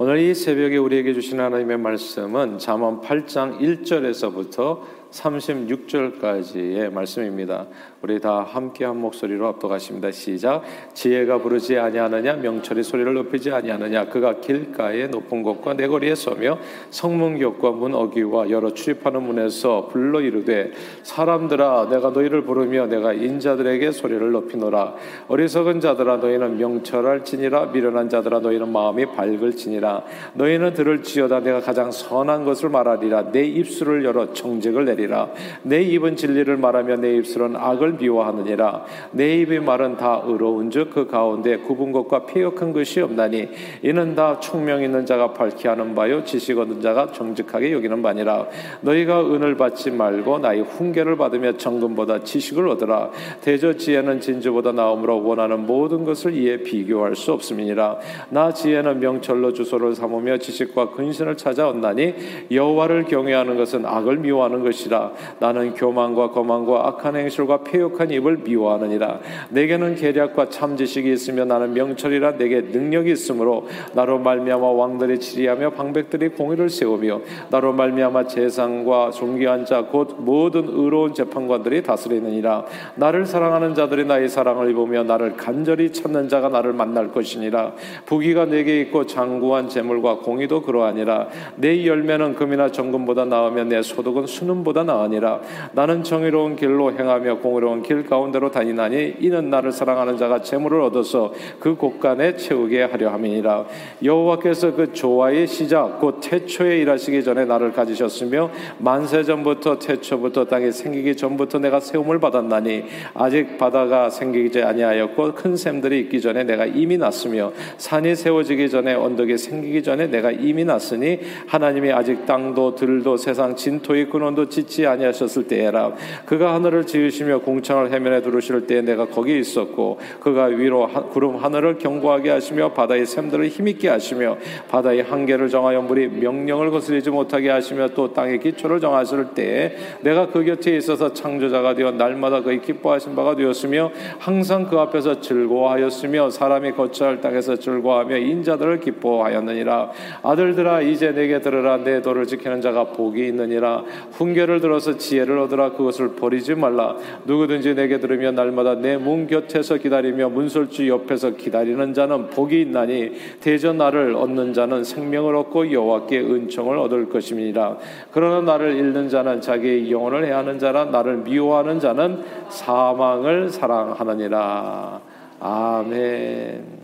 오늘 이 새벽에 우리에게 주신 하나님의 말씀은 잠언 8장 1절에서부터 36절까지의 말씀입니다. 우리 다 함께 한 목소리로 압도하십니다. 시작. 지혜가 부르지 아니하느냐 명철이 소리를 높이지 아니하느냐 그가 길가에 높은 곳과 내거리에 서며 성문격과 문 어기와 여러 출입하는 문에서 불러 이르되 사람들아 내가 너희를 부르며 내가 인자들에게 소리를 높이노라 어리석은 자들아 너희는 명철할지니라 미련한 자들아 너희는 마음이 밝을지니라 너희는 들을지어다 내가 가장 선한 것을 말하리라 내 입술을 열어 정직을 내 리라. 내 입은 진리를 말하며 내 입술은 악을 미워하느니라. 내 입의 말은 다 의로운즉 그 가운데 굽은 것과 폐역한 것이 없나니 이는 다 총명 있는 자가 밝히 하는 바요 지식 얻는 자가 정직하게 여기는 바니라. 너희가 은을 받지 말고 나의 훈계를 받으며 정금보다 지식을 얻으라. 대저 지혜는 진주보다 나음으로 원하는 모든 것을 이에 비교할 수 없음이니라. 나 지혜는 명철로 주소를 삼으며 지식과 근신을 찾아 얻나니 여호와를 경외하는 것은 악을 미워하는 것이 라. 나는 교만과 거만과 악한 행실과 폐 폐역한 입을 미워하느니라. 내게는 계략과 참 지식이 있으며 나는 명철이라 내게 능력이 있으므로 나로 말미암아 왕들이 치리하며 방백들이 공의를 세우며 나로 말미암아 재상과 존귀한 자 곧 모든 의로운 재판관들이 다스리느니라. 나를 사랑하는 자들이 나의 사랑을 입으며 나를 간절히 찾는 자가 나를 만날 것이니라. 부귀가 내게 있고 장구한 재물과 공의도 그러하니라. 내 열매는 금이나 정금보다 나으며 내 소득은 수능보다 나으니라 나는 정의로운 길로 행하며 공의로 의로운 길 가운데로 다니나니 이는 나를 사랑하는 자가 재물을 얻어서 그 곳간에 채우게 하려 함이니라. 여호와께서 그 조화의 시작 곧 태초에 일하시기 전에 나를 가지셨으며 만세 전부터 태초부터 땅이 생기기 전부터 내가 세움을 받았나니 아직 바다가 생기지 아니하였고 큰 샘들이 있기 전에 내가 이미 났으며 산이 세워지기 전에 언덕이 생기기 전에 내가 이미 났으니 하나님이 아직 땅도 들도 세상 진토의 근원도 짓지 아니하셨을 때에라. 그가 하늘을 지으시며 공 궁창을 해면에 두르실 때 내가 거기 있었고 그가 위로 구름 하늘을 견고하게 하시며 바다의 샘들을 힘있게 하시며 바다의 한계를 정하여 물이 명령을 거스리지 못하게 하시며 또 땅의 기초를 정하실 때에 내가 그 곁에 있어서 창조자가 되어 날마다 그의 기뻐하신 바가 되었으며 항상 그 앞에서 즐거워하였으며 사람이 거처할 땅에서 즐거워하며 인자들을 기뻐하였느니라. 아들들아 이제 내게 들으라. 내 도를 지키는 자가 복이 있느니라. 훈계를 들어서 지혜를 얻으라. 그것을 버리지 말라. 누구 누구든지 내게 들으며 날마다 내문 곁에서 기다리며 문설주 옆에서 기다리는 자는 복이 있나니 대전 나를 얻는 자는 생명을 얻고 여호와께 은총을 얻을 것임이니라 그러나 나를 잃는 자는 자기의 영혼을 해하는 자라 나를 미워하는 자는 사망을 사랑하느니라. 아멘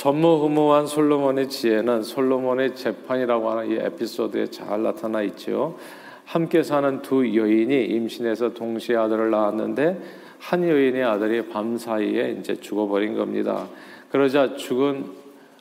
전무후무한 솔로몬의 지혜는 솔로몬의 재판이라고 하는 이 에피소드에 잘 나타나 있죠. 함께 사는 두 여인이 임신해서 동시에 아들을 낳았는데 한 여인의 아들이 밤 사이에 이제 죽어버린 겁니다. 그러자 죽은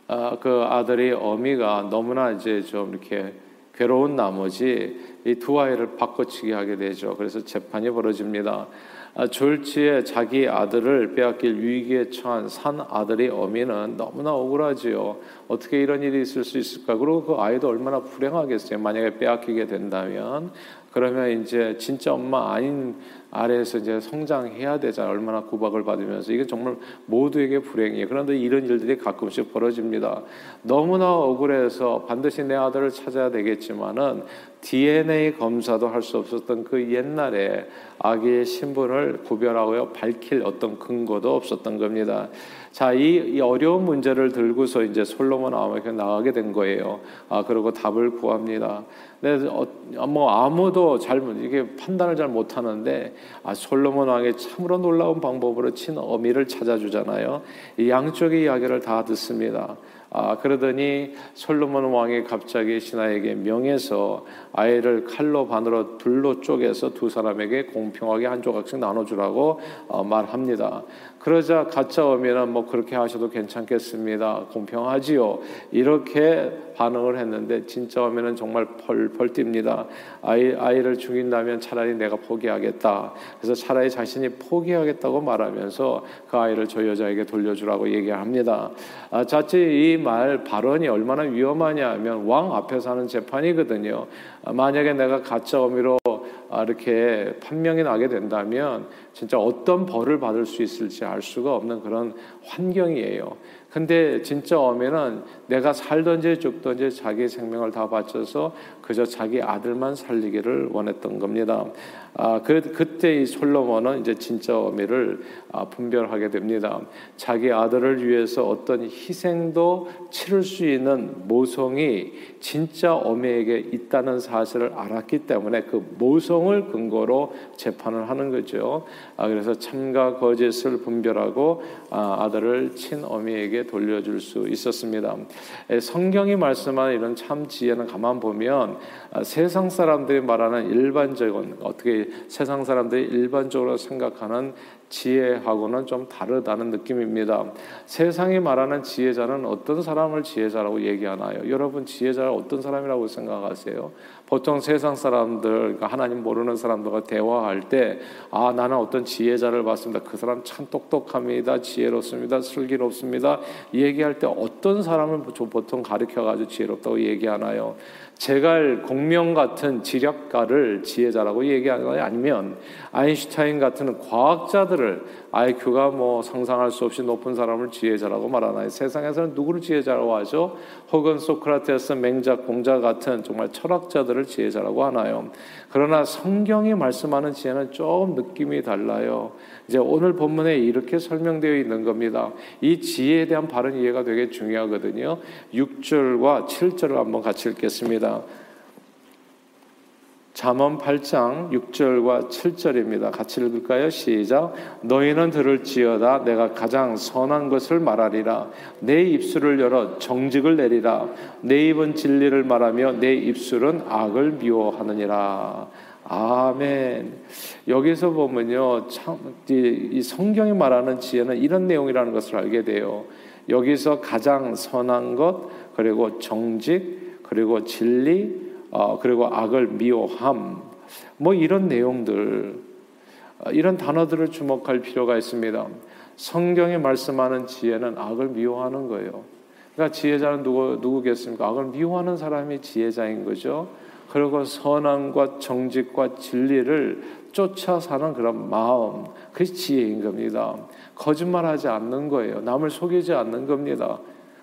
아, 그 아들의 어미가 너무나 이제 좀 이렇게 괴로운 나머지 이 두 아이를 바꿔치기 하게 되죠. 그래서 재판이 벌어집니다. 아, 졸지에 자기 아들을 빼앗길 위기에 처한 산 아들의 어미는 너무나 억울하지요. 어떻게 이런 일이 있을 수 있을까? 그리고 그 아이도 얼마나 불행하겠어요. 만약에 빼앗기게 된다면 그러면 이제 진짜 엄마 아닌 아래에서 이제 성장해야 되잖아. 얼마나 구박을 받으면서 이게 정말 모두에게 불행이에요. 그런데 이런 일들이 가끔씩 벌어집니다. 너무나 억울해서 반드시 내 아들을 찾아야 되겠지만은 DNA 검사도 할 수 없었던 그 옛날에 아기의 신분을 구별하고 밝힐 어떤 근거도 없었던 겁니다. 자, 이, 이 어려운 문제를 들고서 이제 솔로몬 왕에게 나가게 된 거예요. 아, 그리고 답을 구합니다. 네, 어, 뭐 아무도 잘 이게 판단을 잘 못하는데 아, 솔로몬 왕이 참으로 놀라운 방법으로 친 어미를 찾아주잖아요. 이 양쪽의 이야기를 다 듣습니다. 아, 그러더니 솔로몬 왕이 갑자기 신하에게 명해서 아이를 칼로 반으로 둘로 쪼개서 두 사람에게 공평하게 한 조각씩 나눠주라고 어, 말합니다. 그러자 가짜 어미는 뭐 그렇게 하셔도 괜찮겠습니다. 공평하지요. 이렇게 반응을 했는데 진짜 어미는 정말 펄펄 뜁니다. 아이, 아이를 죽인다면 차라리 내가 포기하겠다. 그래서 차라리 자신이 포기하겠다고 말하면서 그 아이를 저 여자에게 돌려주라고 얘기합니다. 아, 자칫 이말 발언이 얼마나 위험하냐 하면 왕 앞에서 하는 재판이거든요. 아, 만약에 내가 가짜 어미로 아, 이렇게 판명이 나게 된다면 진짜 어떤 벌을 받을 수 있을지 알 수가 없는 그런 환경이에요. 근데 진짜 어면은 내가 살던지 죽던지 자기 생명을 다 바쳐서 그저 자기 아들만 살리기를 원했던 겁니다. 아, 그, 그때 이 솔로몬은 이제 진짜 어미를 아, 분별하게 됩니다. 자기 아들을 위해서 어떤 희생도 치를 수 있는 모성이 진짜 어미에게 있다는 사실을 알았기 때문에 그 모성을 근거로 재판을 하는 거죠. 아, 그래서 참과 거짓을 분별하고 아, 아들을 친 어미에게 돌려줄 수 있었습니다. 성경이 말씀하는 이런 참 지혜는 가만 보면 아, 세상 사람들이 말하는 일반적인 어떻게 세상 사람들이 일반적으로 생각하는 지혜하고는 좀 다르다는 느낌입니다. 세상이 말하는 지혜자는 어떤 사람을 지혜자라고 얘기하나요? 여러분 지혜자를 어떤 사람이라고 생각하세요? 보통 세상 사람들, 그러니까 하나님 모르는 사람들과 대화할 때, 아, 나는 어떤 지혜자를 봤습니다. 그 사람 참 똑똑합니다. 지혜롭습니다. 슬기롭습니다. 얘기할 때 어떤 사람을 보통 가르쳐가지고 지혜롭다고 얘기하나요? 제갈 공명 같은 지력가를 지혜자라고 얘기하나요? 아니면 아인슈타인 같은 과학자들 을 IQ가 뭐 상상할 수 없이 높은 사람을 지혜자라고 말하나요? 세상에서는 누구를 지혜자라고 하죠? 혹은 소크라테스, 맹작, 공자 같은 정말 철학자들을 지혜자라고 하나요? 그러나 성경이 말씀하는 지혜는 좀 느낌이 달라요. 이제 오늘 본문에 이렇게 설명되어 있는 겁니다. 이 지혜에 대한 바른 이해가 되게 중요하거든요. 6절과 7절을 한번 같이 읽겠습니다. 잠언 8장 6절과 7절입니다. 같이 읽을까요? 시작. 너희는 들을지어다 내가 가장 선한 것을 말하리라. 내 입술을 열어 정직을 내리라. 내 입은 진리를 말하며 내 입술은 악을 미워하느니라. 아멘. 여기서 보면요, 참, 이 성경이 말하는 지혜는 이런 내용이라는 것을 알게 돼요. 여기서 가장 선한 것, 그리고 정직, 그리고 진리, 어, 그리고 악을 미워함, 뭐 이런 내용들, 어, 이런 단어들을 주목할 필요가 있습니다. 성경에 말씀하는 지혜는 악을 미워하는 거예요. 그러니까 지혜자는 누구, 누구겠습니까? 악을 미워하는 사람이 지혜자인 거죠. 그리고 선함과 정직과 진리를 쫓아 사는 그런 마음, 그게 지혜인 겁니다. 거짓말하지 않는 거예요. 남을 속이지 않는 겁니다.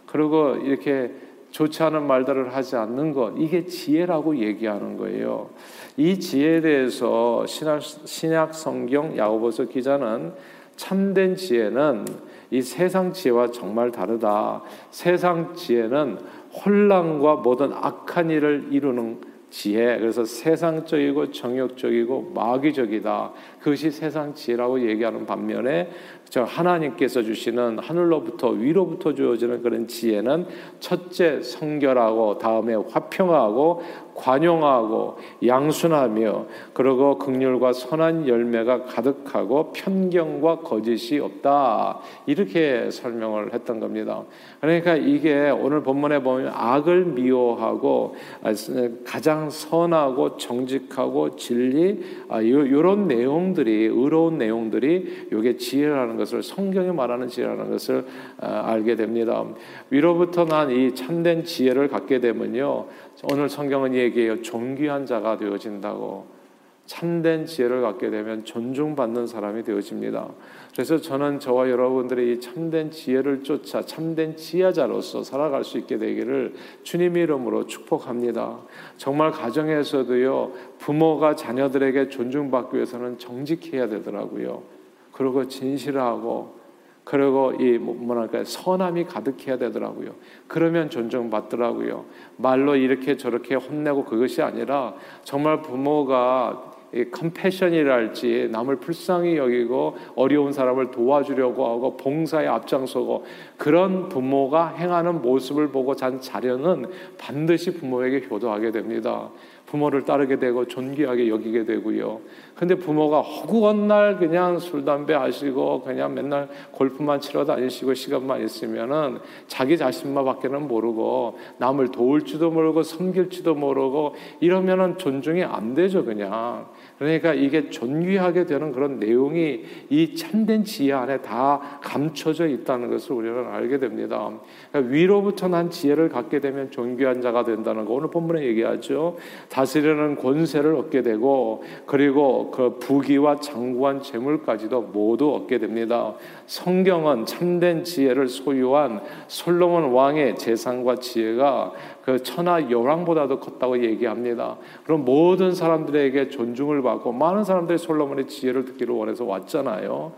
그리고 이렇게 좋지 않은 말들을 하지 않는 것, 이게 지혜라고 얘기하는 거예요. 이 지혜에 대해서 신약, 신약 성경 야고보서 기자는 참된 지혜는 이 세상 지혜와 정말 다르다. 세상 지혜는 혼란과 모든 악한 일을 이루는 지혜. 그래서 세상적이고 정욕적이고 마귀적이다. 그것이 세상 지혜라고 얘기하는 반면에 저 하나님께서 주시는 하늘로부터 위로부터 주어지는 그런 지혜는 첫째 성결하고 다음에 화평하고 관용하고 양순하며 그리고 극률과 선한 열매가 가득하고 편견과 거짓이 없다 이렇게 설명을 했던 겁니다. 그러니까 이게 오늘 본문에 보면 악을 미워하고 가장 선하고 정직하고 진리 이런 아, 내용들이 의로운 내용들이 이게 지혜라는 것을 성경이 말하는 지혜라는 것을 아, 알게 됩니다. 위로부터 난 이 참된 지혜를 갖게 되면요. 오늘 성경은 얘기해요. 존귀한 자가 되어진다고. 참된 지혜를 갖게 되면 존중받는 사람이 되어집니다. 그래서 저는 저와 여러분들이 이 참된 지혜를 쫓아 참된 지혜자로서 살아갈 수 있게 되기를 주님 이름으로 축복합니다. 정말 가정에서도요, 부모가 자녀들에게 존중받기 위해서는 정직해야 되더라고요. 그리고 진실하고 그리고 이 뭐, 뭐랄까 선함이 가득해야 되더라고요. 그러면 존중받더라고요. 말로 이렇게 저렇게 혼내고 그것이 아니라 정말 부모가 컴패션이랄지 남을 불쌍히 여기고 어려운 사람을 도와주려고 하고 봉사에 앞장서고 그런 부모가 행하는 모습을 보고 잔 자녀는 반드시 부모에게 효도하게 됩니다. 부모를 따르게 되고 존귀하게 여기게 되고요. 근데 부모가 허구한 날 그냥 술 담배 하시고 그냥 맨날 골프만 치러 다니시고 시간만 있으면은 자기 자신만밖에는 모르고 남을 도울지도 모르고 섬길지도 모르고 이러면은 존중이 안 되죠 그냥. 그러니까 이게 존귀하게 되는 그런 내용이 이 참된 지혜 안에 다 감춰져 있다는 것을 우리는 알게 됩니다. 그러니까 위로부터 난 지혜를 갖게 되면 존귀한 자가 된다는 거 오늘 본문에 얘기하죠. 다스리는 권세를 얻게 되고 그리고 그 부귀와 장구한 재물까지도 모두 얻게 됩니다. 성경은 참된 지혜를 소유한 솔로몬 왕의 재산과 지혜가 그 천하 여왕보다도 컸다고 얘기합니다. 그럼 모든 사람들에게 존중을 받고 많은 사람들이 솔로몬의 지혜를 듣기를 원해서 왔잖아요.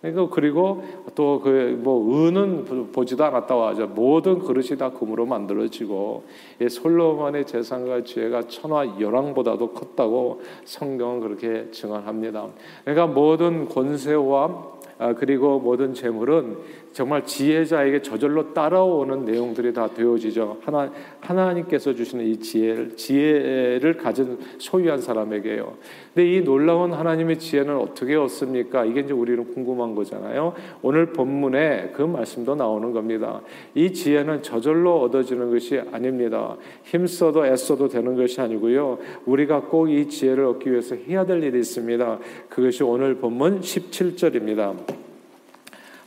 그러니까 그리고 또 그 뭐 은은 보지도 않았다고 하죠. 모든 그릇이 다 금으로 만들어지고 솔로몬의 재산과 지혜가 천하 열왕보다도 컸다고 성경은 그렇게 증언합니다. 그러니까 모든 권세와 아, 그리고 모든 재물은 정말 지혜자에게 저절로 따라오는 내용들이 다 되어지죠. 하나 하나님께서 주시는 이 지혜를 지혜를 가진 소유한 사람에게요. 근데 이 놀라운 하나님의 지혜는 어떻게 얻습니까? 이게 이제 우리는 궁금한 거잖아요. 오늘 본문에 그 말씀도 나오는 겁니다. 이 지혜는 저절로 얻어지는 것이 아닙니다. 힘써도 애써도 되는 것이 아니고요. 우리가 꼭 이 지혜를 얻기 위해서 해야 될 일이 있습니다. 그것이 오늘 본문 17절입니다.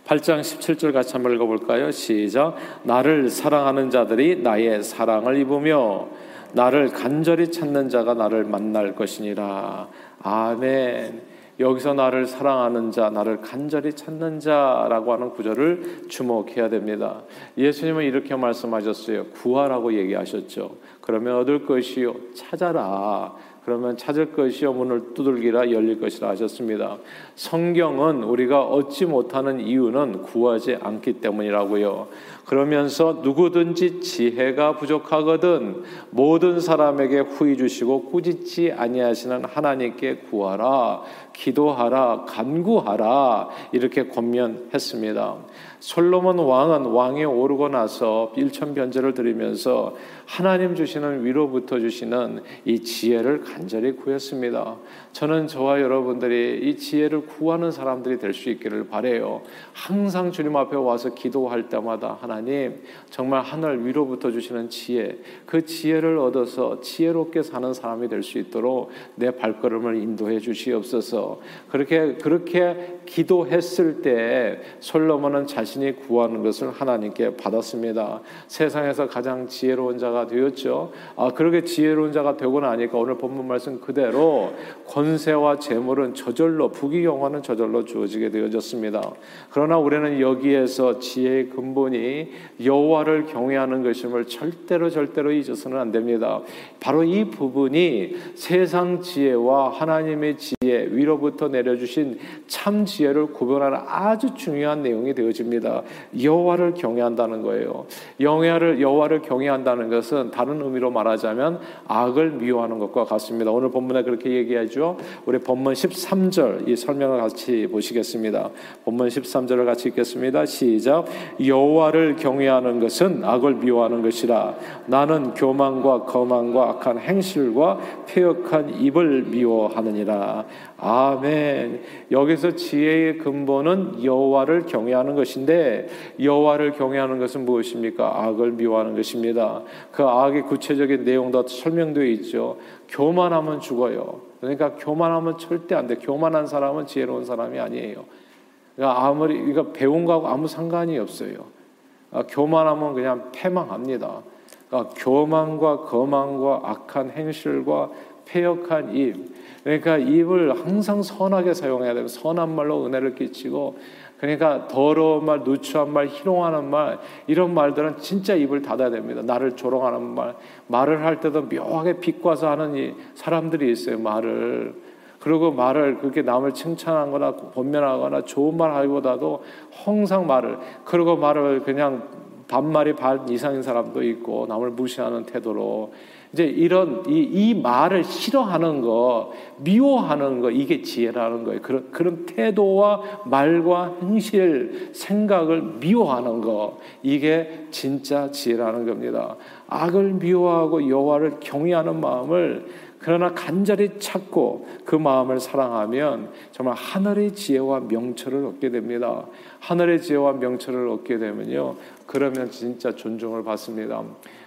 8장 17절 같이 한번 읽어볼까요? 시작. 나를 사랑하는 자들이 나의 사랑을 입으며 나를 간절히 찾는 자가 나를 만날 것이니라. 아멘. 여기서 나를 사랑하는 자, 나를 간절히 찾는 자라고 하는 구절을 주목해야 됩니다. 예수님은 이렇게 말씀하셨어요. 구하라고 얘기하셨죠. 그러면 얻을 것이요. 찾아라. 그러면 찾을 것이요 문을 두들기라 열릴 것이라 하셨습니다. 성경은 우리가 얻지 못하는 이유는 구하지 않기 때문이라고요. 그러면서 누구든지 지혜가 부족하거든 모든 사람에게 후히 주시고 꾸짖지 아니하시는 하나님께 구하라 기도하라 간구하라 이렇게 권면했습니다. 솔로몬 왕은 왕에 오르고 나서 일천 변제를 드리면서 하나님 주시는 위로부터 주시는 이 지혜를 간절히 구했습니다. 저는 저와 여러분들이 이 지혜를 구하는 사람들이 될 수 있기를 바래요. 항상 주님 앞에 와서 기도할 때마다 하나님 정말 하늘 위로부터 주시는 지혜, 그 지혜를 얻어서 지혜롭게 사는 사람이 될 수 있도록 내 발걸음을 인도해 주시옵소서. 그렇게 그렇게 기도했을 때 솔로몬은 자신이 구하는 것을 하나님께 받았습니다. 세상에서 가장 지혜로운 자가 되었죠. 아, 그렇게 지혜로운 자가 되고 나니까 오늘 본문 말씀 그대로 권세와 재물은 저절로 부귀영화는 저절로 주어지게 되어졌습니다. 그러나 우리는 여기에서 지혜의 근본이 여호와를 경외하는 것임을 절대로 절대로 잊어서는 안 됩니다. 바로 이 부분이 세상 지혜와 하나님의 지혜 위로부터 내려주신 참 지혜를 구별하는 아주 중요한 내용이 되어집니다. 여호와를 경외한다는 거예요. 여호와를 여호와를 경외한다는 것은 다른 의미로 말하자면 악을 미워하는 것과 같습니다. 오늘 본문에 그렇게 얘기하죠. 우리 본문 13절 이 설명을 같이 보시겠습니다. 본문 13절을 같이 읽겠습니다. 시작. 여호와를 경외하는 것은 악을 미워하는 것이라. 나는 교만과 거만과 악한 행실과 폐역한 입을 미워하느니라. 아멘. 여기서 지혜의 근본은 여호와를 경외하는 것인데 여호와를 경외하는 것은 무엇입니까? 악을 미워하는 것입니다. 그 악의 구체적인 내용도 설명되어 있죠. 교만하면 죽어요. 그러니까 교만하면 절대 안 돼. 교만한 사람은 지혜로운 사람이 아니에요. 그러니까 아무리 이거 배운 거하고 아무 상관이 없어요. 그러니까 교만하면 그냥 패망합니다. 그러니까 교만과 거만과 악한 행실과 폐역한 입 그러니까 입을 항상 선하게 사용해야 되고 선한 말로 은혜를 끼치고 그러니까 더러운 말, 누추한 말, 희롱하는 말 이런 말들은 진짜 입을 닫아야 됩니다. 나를 조롱하는 말, 말을 할 때도 묘하게 비꼬아서 하는 사람들이 있어요. 말을 그리고 말을 그렇게 남을 칭찬하거나 권면하거나 좋은 말 하기보다도 항상 말을 그리고 말을 그냥 반말이 반 이상인 사람도 있고 남을 무시하는 태도로 이제 이런 이, 이 말을 싫어하는 거, 미워하는 거 이게 지혜라는 거예요. 그런 그런 태도와 말과 행실, 생각을 미워하는 거 이게 진짜 지혜라는 겁니다. 악을 미워하고 여호와를 경외하는 마음을 그러나 간절히 찾고 그 마음을 사랑하면 정말 하늘의 지혜와 명철을 얻게 됩니다. 하늘의 지혜와 명철을 얻게 되면요. 그러면 진짜 존중을 받습니다.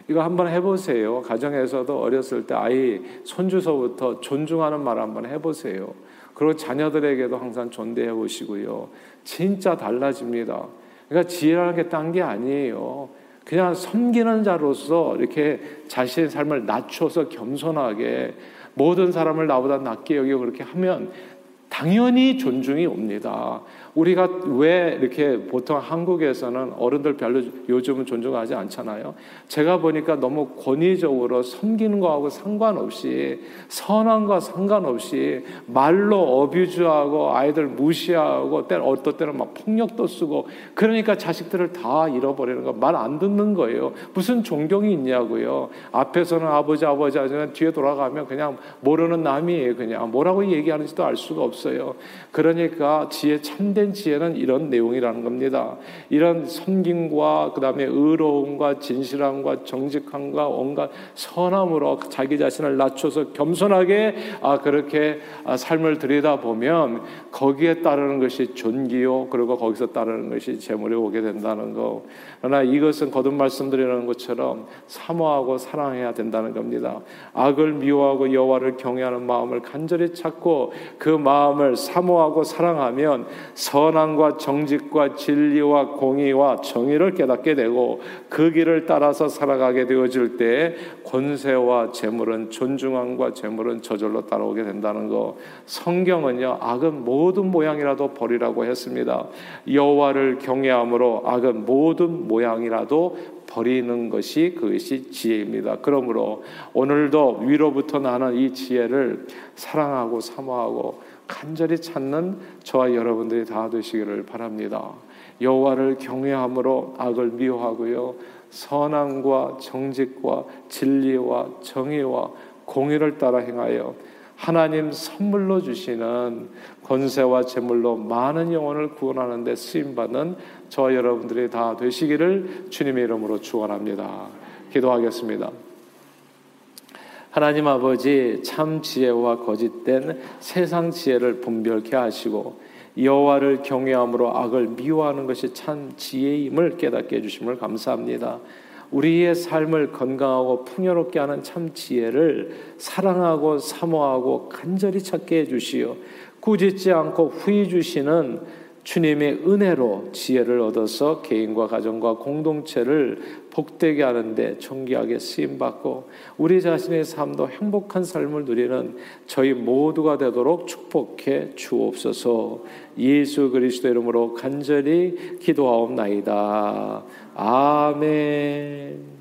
이거 한번 해보세요. 가정에서도 어렸을 때 아이 손주서부터 존중하는 말 한번 해보세요. 그리고 자녀들에게도 항상 존대해 보시고요. 진짜 달라집니다. 그러니까 지혜라는 게 딴 게 아니에요. 그냥 섬기는 자로서 이렇게 자신의 삶을 낮춰서 겸손하게 모든 사람을 나보다 낮게 여기고 그렇게 하면 당연히 존중이 옵니다. 우리가 왜 이렇게 보통 한국에서는 어른들 별로 요즘은 존중하지 않잖아요. 제가 보니까 너무 권위적으로 섬기는 거하고 상관없이 선한과 상관없이 말로 어뷰즈하고 아이들 무시하고 때는 어떤 때는 막 폭력도 쓰고 그러니까 자식들을 다 잃어버리는 거 말 안 듣는 거예요. 무슨 존경이 있냐고요. 앞에서는 아버지 아버지 하지만 뒤에 돌아가면 그냥 모르는 남이에요. 그냥 뭐라고 얘기하는지도 알 수가 없어요. 그러니까 지혜 참된 참된 지혜는 이런 내용이라는 겁니다. 이런 섬김과 그다음에 의로움과 진실함과 정직함과 온갖 선함으로 자기 자신을 낮춰서 겸손하게 아 그렇게 아, 삶을 들이다 보면 거기에 따르는 것이 존귀요 그리고 거기서 따르는 것이 재물이 오게 된다는 거. 그러나 이것은 거듭 말씀드리는 것처럼 사모하고 사랑해야 된다는 겁니다. 악을 미워하고 여호와를 경외하는 마음을 간절히 찾고 그 마음을 사모하고 사랑하면 선함과 정직과 진리와 공의와 정의를 깨닫게 되고 그 길을 따라서 살아가게 되어질 때 권세와 재물은 존중함과 재물은 저절로 따라오게 된다는 거. 성경은요 악은 모든 모양이라도 버리라고 했습니다. 여호와를 경외함으로 악은 모든 모양이라도 버리는 것이 그것이 지혜입니다. 그러므로 오늘도 위로부터 나는 이 지혜를 사랑하고 사모하고 간절히 찾는 저와 여러분들이 다 되시기를 바랍니다. 여호와를 경외함으로 악을 미워하고요. 선함과 정직과 진리와 정의와 공의를 따라 행하여 하나님 선물로 주시는 권세와 재물로 많은 영혼을 구원하는 데 쓰임 받는 저 여러분들이 다 되시기를 주님의 이름으로 축원합니다. 기도하겠습니다. 하나님 아버지 참 지혜와 거짓된 세상 지혜를 분별케 하시고 여호와를 경외함으로 악을 미워하는 것이 참 지혜임을 깨닫게 해 주심을 감사합니다. 우리의 삶을 건강하고 풍요롭게 하는 참 지혜를 사랑하고 사모하고 간절히 찾게 해 주시어 꾸짖지 않고 후히 주시는 주님의 은혜로 지혜를 얻어서 개인과 가정과 공동체를 복되게 하는데 존귀하게 쓰임 받고 우리 자신의 삶도 행복한 삶을 누리는 저희 모두가 되도록 축복해 주옵소서. 예수 그리스도 이름으로 간절히 기도하옵나이다. 아멘.